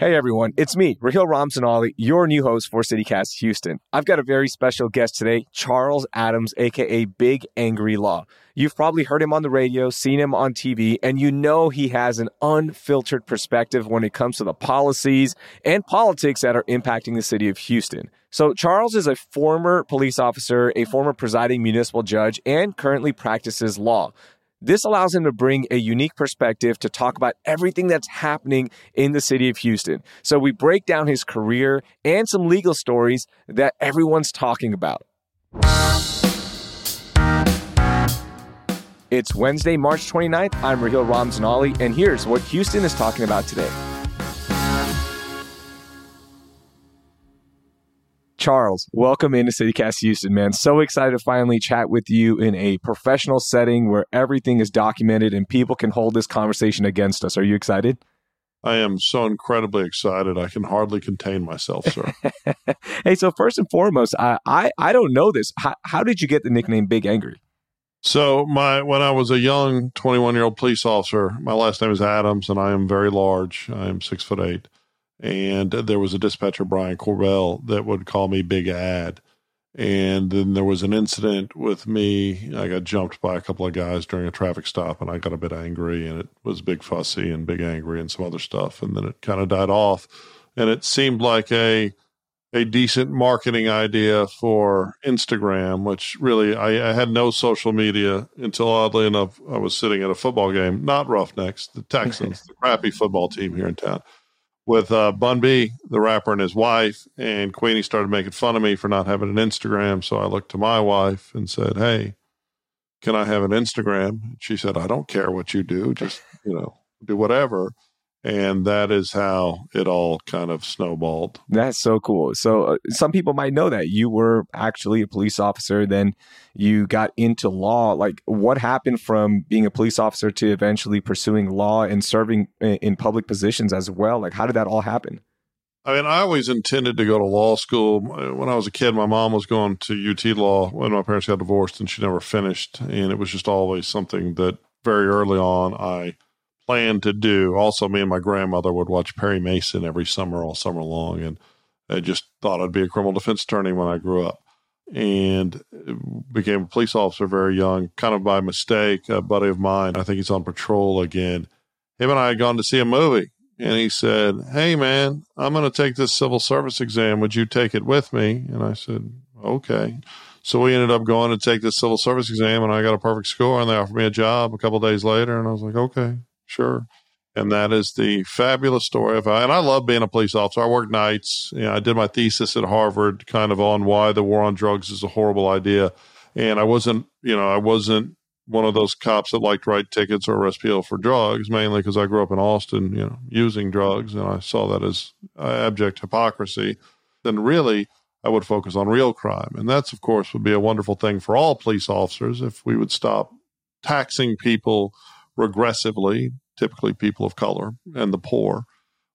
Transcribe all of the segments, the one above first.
Hey everyone, it's me, Raheel Ramzanali, your new host for CityCast Houston. I've got a very special guest today, Charles Adams, aka Big Angry Law. You've probably heard him on the radio, seen him on TV, and you know he has an unfiltered perspective when it comes to the policies and politics that are impacting the city of Houston. So, Charles is a former police officer, a former presiding municipal judge, and currently practices law. This allows him to bring a unique perspective to talk about everything that's happening in the city of Houston. So we break down his career and some legal stories that everyone's talking about. It's Wednesday, March 29th. I'm Raheel Ramzanali, and here's what Houston is talking about today. Charles, welcome into CityCast Houston, man. So excited to finally chat with you in a professional setting where everything is documented and people can hold this conversation against us. Are you excited? I am so incredibly excited. I can hardly contain myself, sir. hey, so first and foremost, I, I, I don't know this. How, how did you get the nickname Big Angry? So my when I was a young 21 year old police officer, my last name is Adams, and I am very large. I am six foot eight and there was a dispatcher Brian Corbell that would call me Big Ad. And then there was an incident with me. I got jumped by a couple of guys during a traffic stop, and I got a bit angry, and it was big fussy and big angry and some other stuff. And then it kind of died off, and it seemed like a a decent marketing idea for Instagram, which really I, I, had no social media until oddly enough I was sitting at a football game, not Roughnecks, the Texans, the crappy football team here in town with uh, Bun B, the rapper, and his wife. And Queenie started making fun of me for not having an Instagram. So I looked to my wife and said, Hey, can I have an Instagram? She said, I don't care what you do. Just, you know, do whatever and that is how it all kind of snowballed. That's so cool. So uh, some people might know that you were actually a police officer, then you got into law. Like, what happened from being a police officer to eventually pursuing law and serving in public positions as well? Like, how did that all happen? I mean, I always intended to go to law school. When I was a kid, my mom was going to UT Law when my parents got divorced, and she never finished. And it was just always something that very early on I planned to do. Also, me and my grandmother would watch Perry Mason every summer, all summer long, and I just thought I'd be a criminal defense attorney when I grew up. And became a police officer very young, kind of by mistake. A buddy of mine, I think he's on patrol again. Him and I had gone to see a movie, and he said, "Hey, man, I'm going to take this civil service exam. Would you take it with me?" And I said, "Okay." So we ended up going to take this civil service exam, and I got a perfect score, and they offered me a job a couple days later, and I was like, "Okay, Sure. And that is the fabulous story of, and I love being a police officer. I work nights. You know, I did my thesis at Harvard kind of on why the war on drugs is a horrible idea. And I wasn't, you know, I wasn't one of those cops that liked to write tickets or arrest people for drugs, mainly because I grew up in Austin, you know, using drugs. And I saw that as uh, abject hypocrisy. Then really, I would focus on real crime. And that's, of course, would be a wonderful thing for all police officers if we would stop taxing people regressively, typically people of color and the poor,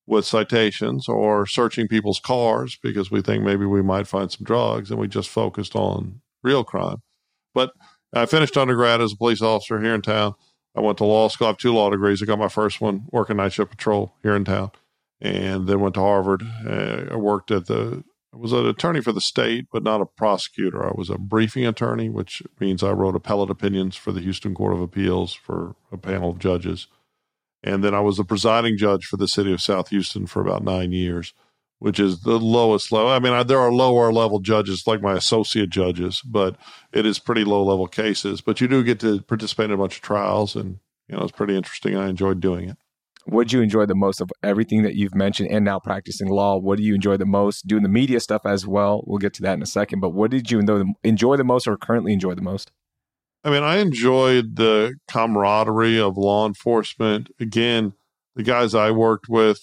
with citations or searching people's cars because we think maybe we might find some drugs and we just focused on real crime. But I finished undergrad as a police officer here in town. I went to law school. I have two law degrees. I got my first one working night shift patrol here in town, and then went to Harvard. Uh, I worked at the I was an attorney for the state, but not a prosecutor. I was a briefing attorney, which means I wrote appellate opinions for the Houston Court of Appeals for a panel of judges. And then I was the presiding judge for the city of South Houston for about nine years, which is the lowest level. I mean, I, there are lower level judges like my associate judges, but it is pretty low level cases. But you do get to participate in a bunch of trials, and you know it's pretty interesting. I enjoyed doing it what do you enjoy the most of everything that you've mentioned and now practicing law? What do you enjoy the most? Doing the media stuff as well. We'll get to that in a second. But what did you enjoy the most or currently enjoy the most? I mean, I enjoyed the camaraderie of law enforcement. Again, the guys I worked with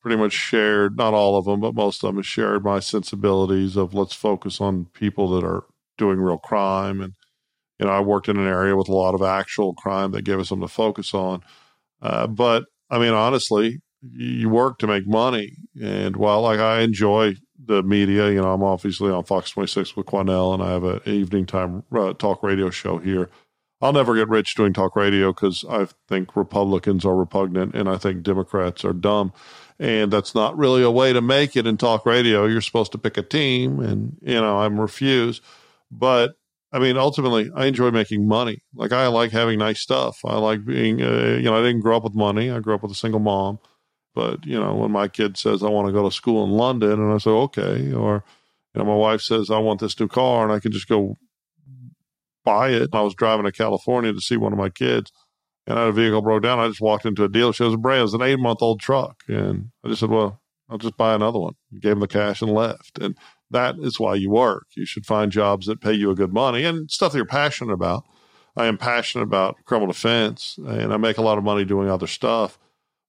pretty much shared, not all of them, but most of them shared my sensibilities of let's focus on people that are doing real crime. And, you know, I worked in an area with a lot of actual crime that gave us something to focus on. Uh, but I mean, honestly, you work to make money. And while like I enjoy the media, you know, I'm obviously on Fox 26 with Quanell and I have an evening time uh, talk radio show here. I'll never get rich doing talk radio because I think Republicans are repugnant and I think Democrats are dumb. And that's not really a way to make it in talk radio. You're supposed to pick a team, and, you know, I'm refused. But I mean, ultimately, I enjoy making money. Like, I like having nice stuff. I like being, uh, you know, I didn't grow up with money. I grew up with a single mom. But, you know, when my kid says, I want to go to school in London, and I say, okay. Or, you know, my wife says, I want this new car, and I can just go buy it. I was driving to California to see one of my kids, and I had a vehicle broke down. I just walked into a dealership. It was a brand, it was an eight month old truck. And I just said, well, I'll just buy another one. Gave him the cash and left. And that is why you work. You should find jobs that pay you a good money and stuff that you're passionate about. I am passionate about criminal defense and I make a lot of money doing other stuff.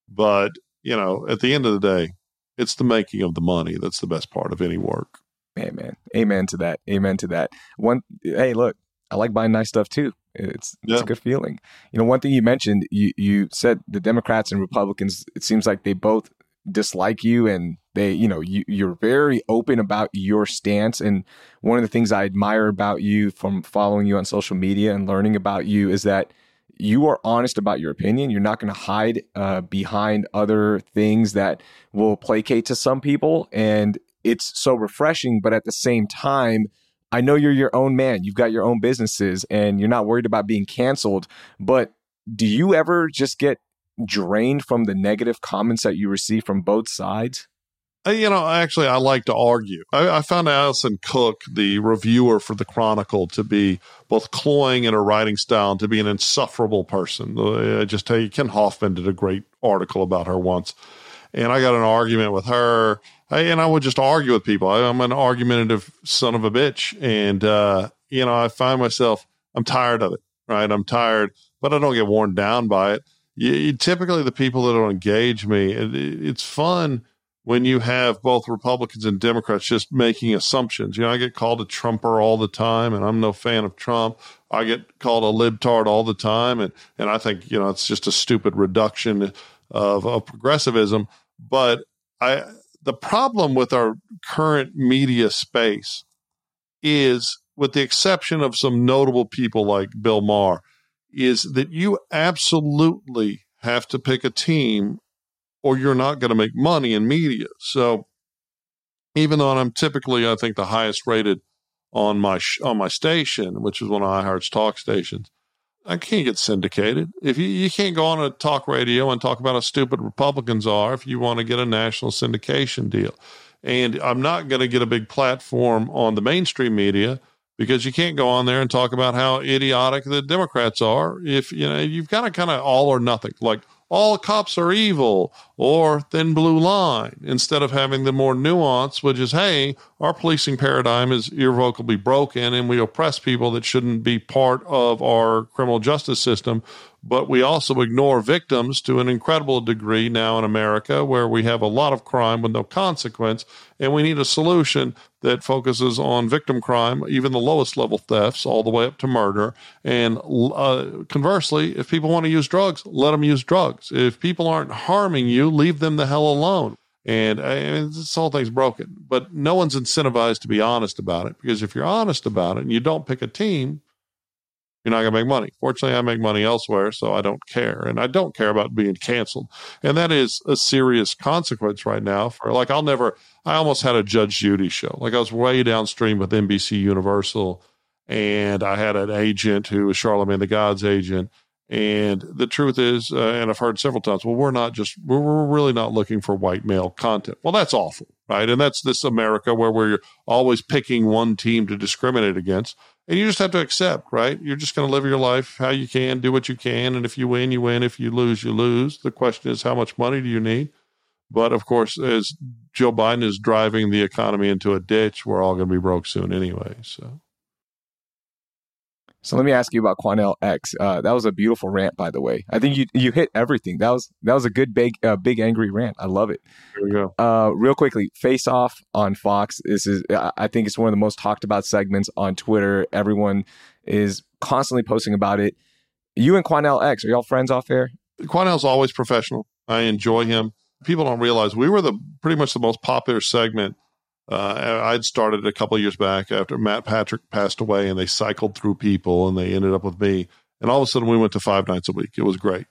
But, you know, at the end of the day, it's the making of the money that's the best part of any work. Amen. Amen to that. Amen to that. One, hey, look, I like buying nice stuff too. It's, yeah. it's a good feeling. You know, one thing you mentioned, you, you said the Democrats and Republicans, it seems like they both dislike you and they, you know, you, you're very open about your stance. And one of the things I admire about you from following you on social media and learning about you is that you are honest about your opinion. You're not going to hide uh, behind other things that will placate to some people. And it's so refreshing. But at the same time, I know you're your own man. You've got your own businesses and you're not worried about being canceled. But do you ever just get drained from the negative comments that you receive from both sides? Uh, you know, actually, I like to argue. I, I, found Alison Cook, the reviewer for the Chronicle, to be both cloying in her writing style and to be an insufferable person. Uh, I just tell you, Ken Hoffman did a great article about her once. And I got an argument with her and I would just argue with people. I, am an argumentative son of a bitch, and uh, you know, I find myself I'm tired of it. Right, I'm tired, but I don't get worn down by it. You, you, typically, the people that don't engage me, it, it's fun when you have both Republicans and Democrats just making assumptions. You know, I get called a Trumper all the time, and I'm no fan of Trump. I get called a libtard all the time, and and I think you know it's just a stupid reduction of, of progressivism. But I the problem with our current media space is, with the exception of some notable people like Bill Maher, is that you absolutely have to pick a team or you're not going to make money in media. So even though I'm typically, I think, the highest rated on my sh- on my station, which is one of iHeart's talk stations, I can't get syndicated. If you, you can't go on a talk radio and talk about how stupid Republicans are if you want to get a national syndication deal. And I'm not going to get a big platform on the mainstream media because you can't go on there and talk about how idiotic the Democrats are. If you know, you've got to kind of all or nothing. Like all cops are evil or thin blue line instead of having the more nuance, which is, hey, our policing paradigm is irrevocably broken and we oppress people that shouldn't be part of our criminal justice system. But we also ignore victims to an incredible degree now in America, where we have a lot of crime with no consequence. And we need a solution that focuses on victim crime, even the lowest level thefts, all the way up to murder. And uh, conversely, if people want to use drugs, let them use drugs. If people aren't harming you, leave them the hell alone. And I mean, this whole thing's broken, but no one's incentivized to be honest about it because if you're honest about it and you don't pick a team, you're not going to make money. Fortunately, I make money elsewhere, so I don't care. And I don't care about being canceled. And that is a serious consequence right now for like, I'll never, I almost had a Judge Judy show. Like I was way downstream with NBC Universal and I had an agent who was Charlemagne the God's agent. And the truth is, uh, and I've heard several times, well, we're not just, we're, we're really not looking for white male content. Well, that's awful, right? And that's this America where we're always picking one team to discriminate against and you just have to accept, right? You're just going to live your life how you can, do what you can, and if you win, you win. If you lose, you lose. The question is, how much money do you need? But of course, as Joe Biden is driving the economy into a ditch, we're all going to be broke soon anyway. So. So let me ask you about Quanell X. Uh, that was a beautiful rant, by the way. I think you you hit everything. That was that was a good big uh, big angry rant. I love it. Here we go. Uh, real quickly, Face Off on Fox. This is I think it's one of the most talked about segments on Twitter. Everyone is constantly posting about it. You and Quanell X are y'all friends off air? Quanell's always professional. I enjoy him. People don't realize we were the pretty much the most popular segment uh, I'd started a couple years back after Matt Patrick passed away, and they cycled through people, and they ended up with me. And all of a sudden, we went to five nights a week. It was great.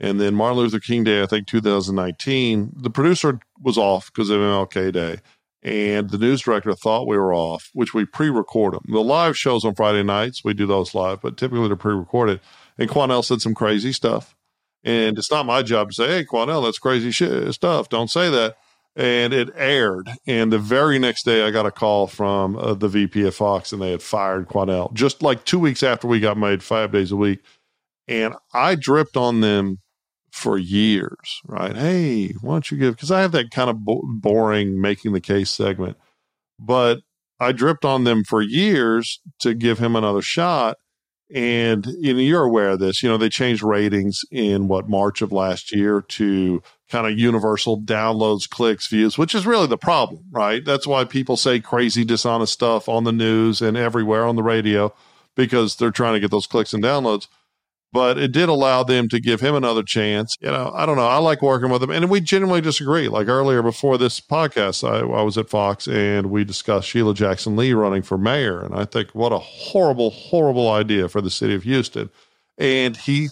And then Martin Luther King Day, I think 2019, the producer was off because of MLK Day. And the news director thought we were off, which we pre record them. The live shows on Friday nights, we do those live, but typically they're pre recorded. And Quanell said some crazy stuff. And it's not my job to say, hey, Quanell, that's crazy shit, stuff. Don't say that. And it aired. And the very next day, I got a call from uh, the VP of Fox, and they had fired Quanell just like two weeks after we got made five days a week. And I dripped on them for years, right? Hey, why don't you give? Because I have that kind of bo- boring making the case segment, but I dripped on them for years to give him another shot. And you know, you're aware of this. You know, they changed ratings in what March of last year to kind of universal downloads, clicks, views, which is really the problem, right? That's why people say crazy, dishonest stuff on the news and everywhere on the radio because they're trying to get those clicks and downloads but it did allow them to give him another chance. You know, I don't know. I like working with him, and we genuinely disagree. Like earlier before this podcast, I, I, was at Fox and we discussed Sheila Jackson Lee running for mayor, and I think what a horrible, horrible idea for the city of Houston. And he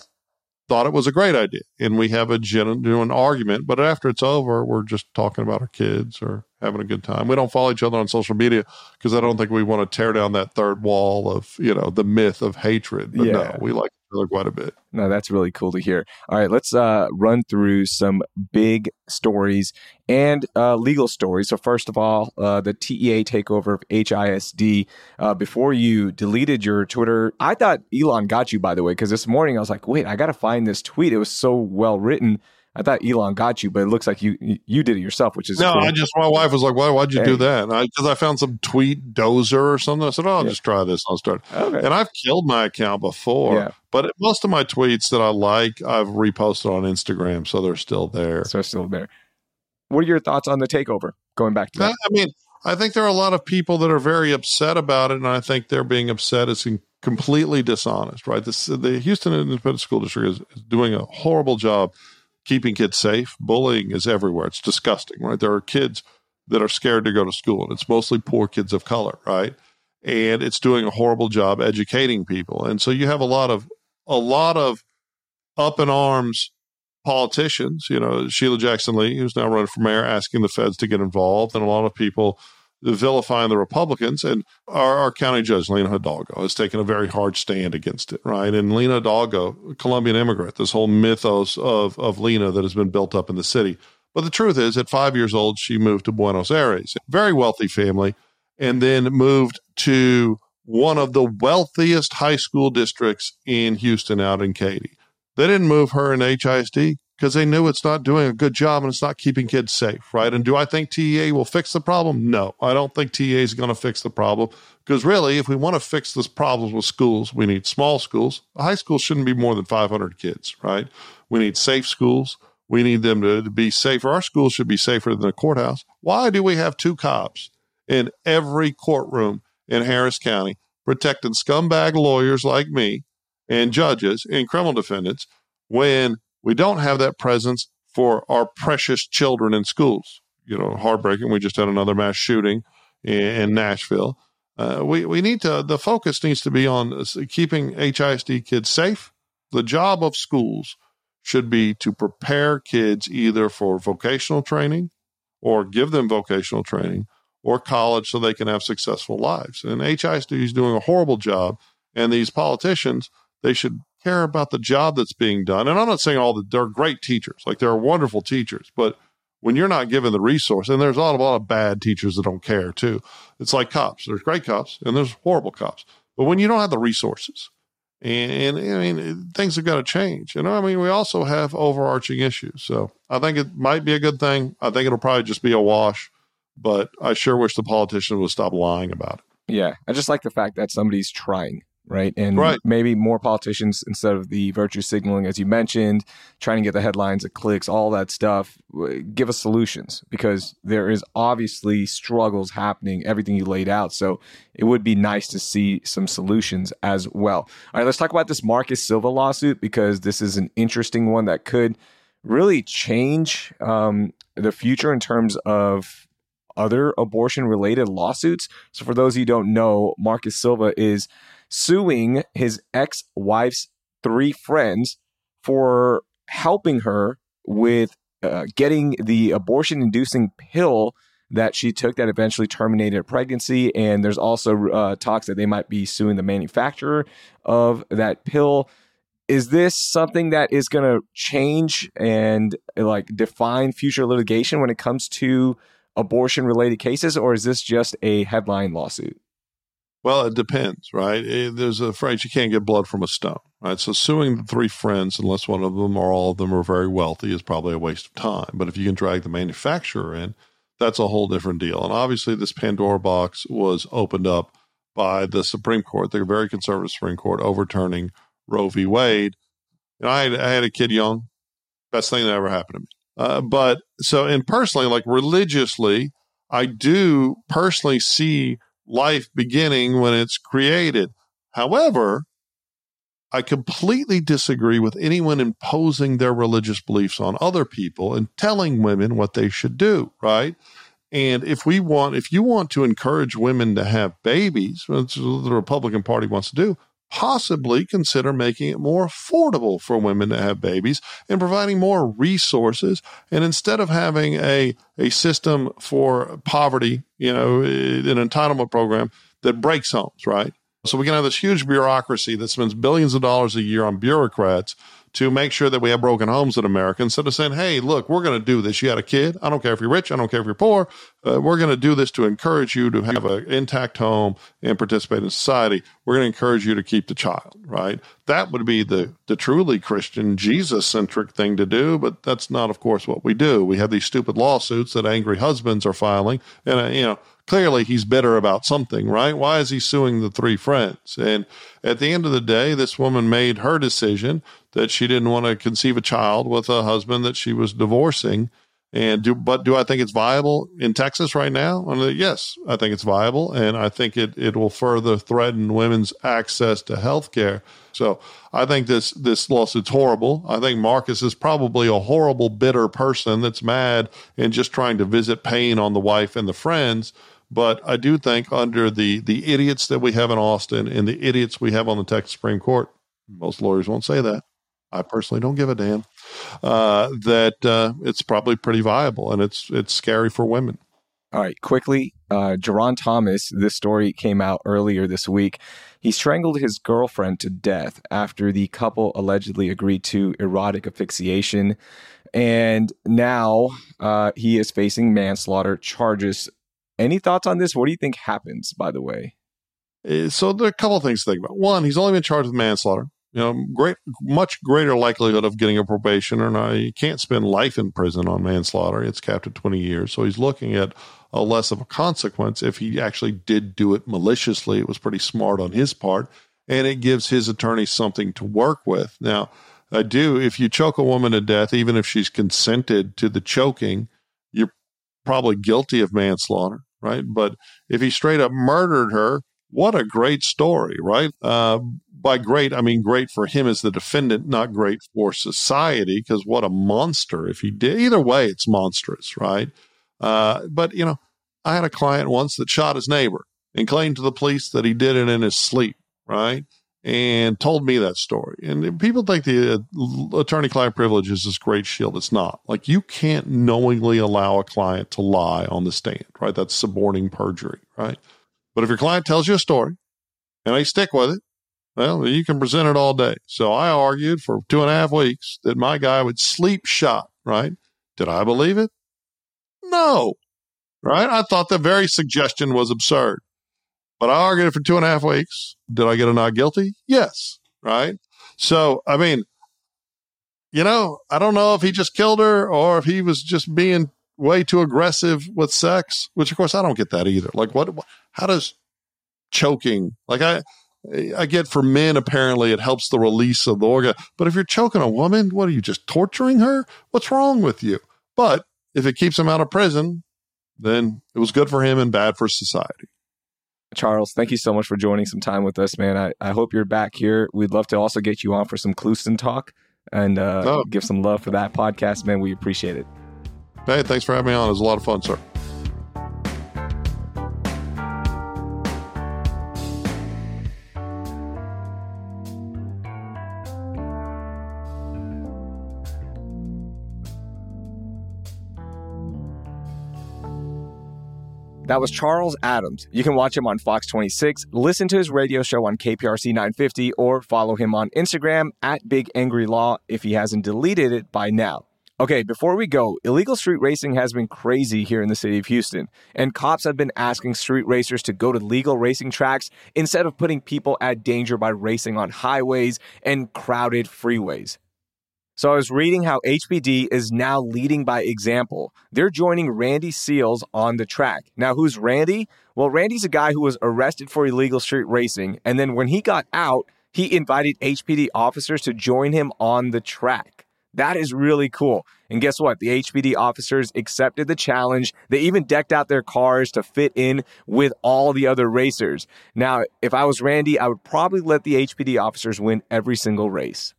thought it was a great idea, and we have a genuine argument. But after it's over, we're just talking about our kids or having a good time. We don't follow each other on social media because I don't think we want to tear down that third wall of you know the myth of hatred. But yeah. no, we like quite a bit. No, that's really cool to hear. All right, let's uh, run through some big stories and uh, legal stories. So, first of all, uh, the TEA takeover of HISD. Uh, before you deleted your Twitter, I thought Elon got you, by the way, because this morning I was like, wait, I got to find this tweet. It was so well written. I thought Elon got you, but it looks like you you did it yourself, which is no. Cool. I just my wife was like, "Why? Why'd you hey. do that?" Because I, I, found some tweet dozer or something. I said, "Oh, I'll yeah. just try this. I'll start." Okay. And I've killed my account before, yeah. but most of my tweets that I like, I've reposted on Instagram, so they're still there. So they're still there. What are your thoughts on the takeover? Going back to that, I mean, I think there are a lot of people that are very upset about it, and I think they're being upset is completely dishonest. Right? This the Houston Independent School District is, is doing a horrible job keeping kids safe. Bullying is everywhere. It's disgusting, right? There are kids that are scared to go to school, and it's mostly poor kids of color, right? And it's doing a horrible job educating people. And so you have a lot of a lot of up in arms politicians, you know, Sheila Jackson Lee, who's now running for mayor, asking the feds to get involved, and a lot of people vilifying the Republicans. And our, our, county judge, Lina Hidalgo, has taken a very hard stand against it, right? And Lina Hidalgo, Colombian immigrant, this whole mythos of, of Lina that has been built up in the city. But the truth is, at five years old, she moved to Buenos Aires, very wealthy family, and then moved to one of the wealthiest high school districts in Houston out in Katy. They didn't move her in HISD because they knew it's not doing a good job and it's not keeping kids safe, right? And do I think TEA will fix the problem? No, I don't think TEA is going to fix the problem because really, if we want to fix this problems with schools, we need small schools. A high school shouldn't be more than 500 kids, right? We need safe schools. We need them to, to be safer. Our schools should be safer than a courthouse. Why do we have two cops in every courtroom in Harris County protecting scumbag lawyers like me and judges and criminal defendants when we don't have that presence for our precious children in schools. You know, heartbreaking. We just had another mass shooting in, Nashville. Uh, we we need to. The focus needs to be on keeping HISD kids safe. The job of schools should be to prepare kids either for vocational training, or give them vocational training, or college, so they can have successful lives. And HISD is doing a horrible job. And these politicians, they should care about the job that's being done. And I'm not saying all the they're great teachers, like there are wonderful teachers, but when you're not given the resource, and there's a lot, of, a lot of bad teachers that don't care too. It's like cops. There's great cops and there's horrible cops. But when you don't have the resources, and, and I mean things have got to change. You know, I mean we also have overarching issues. So I think it might be a good thing. I think it'll probably just be a wash, but I sure wish the politicians would stop lying about it. Yeah, I just like the fact that somebody's trying right? And right. maybe more politicians instead of the virtue signaling, as you mentioned, trying to get the headlines, the clicks, all that stuff. Give us solutions because there is obviously struggles happening. Everything you laid out, so it would be nice to see some solutions as well. All right, let's talk about this Marcus Silva lawsuit because this is an interesting one that could really change um, the future in terms of other abortion related lawsuits. So, for those of you who don't know, Marcus Silva is suing his ex wife's three friends for helping her with uh, getting the abortion inducing pill that she took that eventually terminated her pregnancy. And there's also uh, talks that they might be suing the manufacturer of that pill. Is this something that is going to change and like define future litigation when it comes to abortion related cases, or is this just a headline lawsuit? Well, it depends, right? Eh, there's a phrase you can't get blood from a stone, right? So suing the three friends, unless one of them or all of them are very wealthy, is probably a waste of time. But if you can drag the manufacturer in, that's a whole different deal. And obviously, this Pandora box was opened up by the Supreme Court, the very conservative Supreme Court, overturning Roe v. Wade. Know, I had, I had a kid young, best thing that ever happened to me. Uh, but so, and personally, like religiously, I do personally see life beginning when it's created. However, I completely disagree with anyone imposing their religious beliefs on other people and telling women what they should do, right? And if we want, if you want to encourage women to have babies, which the Republican Party wants to do, possibly consider making it more affordable for women to have babies and providing more resources. And instead of having a, a system for poverty, you know, an entitlement program that breaks homes, right? So we can have this huge bureaucracy that spends billions of dollars a year on bureaucrats to make sure that we have broken homes in America instead of saying, hey, look, we're going to do this. You had a kid. I don't care if you're rich. I don't care if you're poor. Uh, we're going to do this to encourage you to have an intact home and participate in society. We're going to encourage you to keep the child, right? That would be the, the truly Christian, Jesus centric thing to do. But that's not, of course, what we do. We have these stupid lawsuits that angry husbands are filing. And, uh, you know, clearly he's bitter about something, right? Why is he suing the three friends? And at the end of the day, this woman made her decision that she didn't want to conceive a child with a husband that she was divorcing. And do, but do I think it's viable in Texas right now? And uh, yes, I think it's viable, and I think it it will further threaten women's access to health care. So I think this this lawsuit's horrible. I think Marcus is probably a horrible, bitter person that's mad and just trying to visit pain on the wife and the friends. But I do think under the the idiots that we have in Austin and the idiots we have on the Texas Supreme Court, most lawyers won't say that. I personally don't give a damn. Uh, that uh, it's probably pretty viable, and it's it's scary for women. All right, quickly, uh, Jerron Thomas. This story came out earlier this week. He strangled his girlfriend to death after the couple allegedly agreed to erotic asphyxiation, and now uh, he is facing manslaughter charges. Any thoughts on this? What do you think happens? By the way, uh, so there are a couple of things to think about. One, he's only been charged with manslaughter you know, great, much greater likelihood of getting a probation, or not. He can't spend life in prison on manslaughter. It's capped at 20 years. So he's looking at a less of a consequence if he actually did do it maliciously. It was pretty smart on his part, and it gives his attorney something to work with. Now, I do, if you choke a woman to death, even if she's consented to the choking, probably guilty of manslaughter, right? But if he straight up murdered her, what a great story, right? Uh, by great, I mean great for him as the defendant, not great for society, because what a monster if he did. Either way, it's monstrous, right? Uh, but, you know, I had a client once that shot his neighbor and claimed to the police that he did it in his sleep, right? And told me that story. And people think the uh, attorney client privilege is this great shield. It's not. Like you can't knowingly allow a client to lie on the stand, right? That's suborning perjury, right? But if your client tells you a story and they stick with it well, you can present it all day. So I argued for two and a half weeks that my guy would sleep shot, right? Did I believe it? No, right? I thought the very suggestion was absurd. But I argued for two and a half weeks. Did I get a not guilty? Yes, right? So, I mean, you know, I don't know if he just killed her or if he was just being way too aggressive with sex, which of course I don't get that either. Like, what, how does choking, like, I, I get for men, apparently it helps the release of the organ. But if you're choking a woman, what are you just torturing her? What's wrong with you? But if it keeps him out of prison, then it was good for him and bad for society. Charles, thank you so much for joining some time with us, man. I, I hope you're back here. We'd love to also get you on for some Clouston talk and uh, oh. give some love for that podcast, man. We appreciate it. Hey, thanks for having me on. It was a lot of fun, sir. That was Charles Adams. You can watch him on Fox 26, listen to his radio show on KPRC 950, or follow him on Instagram at Big Angry Law if he hasn't deleted it by now. Okay, before we go, illegal street racing has been crazy here in the city of Houston, and cops have been asking street racers to go to legal racing tracks instead of putting people at danger by racing on highways and crowded freeways. So I was reading how HPD is now leading by example. They're joining Randy Seals on the track. Now, who's Randy? Well, Randy's a guy who was arrested for illegal street racing, and then when he got out, he invited HPD officers to join him on the track. That is really cool. And guess what? The HPD officers accepted the challenge. They even decked out their cars to fit in with all the other racers. Now, if I was Randy, I would probably let the HPD officers win every single race.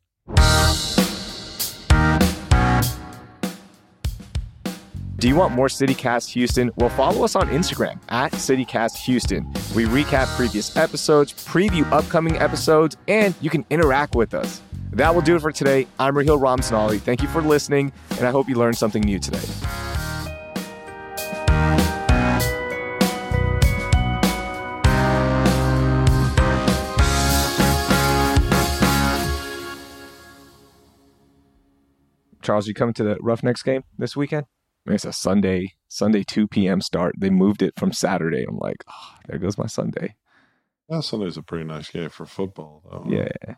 Do you want more CityCast Houston? Well, follow us on Instagram at CityCast Houston. We recap previous episodes, preview upcoming episodes, and you can interact with us. That will do it for today. I'm Raheel Ramzanali. Thank you for listening, and I hope you learned something new today. Charles, you coming to the Roughnecks game this weekend? It's a Sunday, Sunday 2 p.m. start. They moved it from Saturday. I'm like, oh, there goes my Sunday. Yeah, Sunday's a pretty nice game for football, though. Yeah.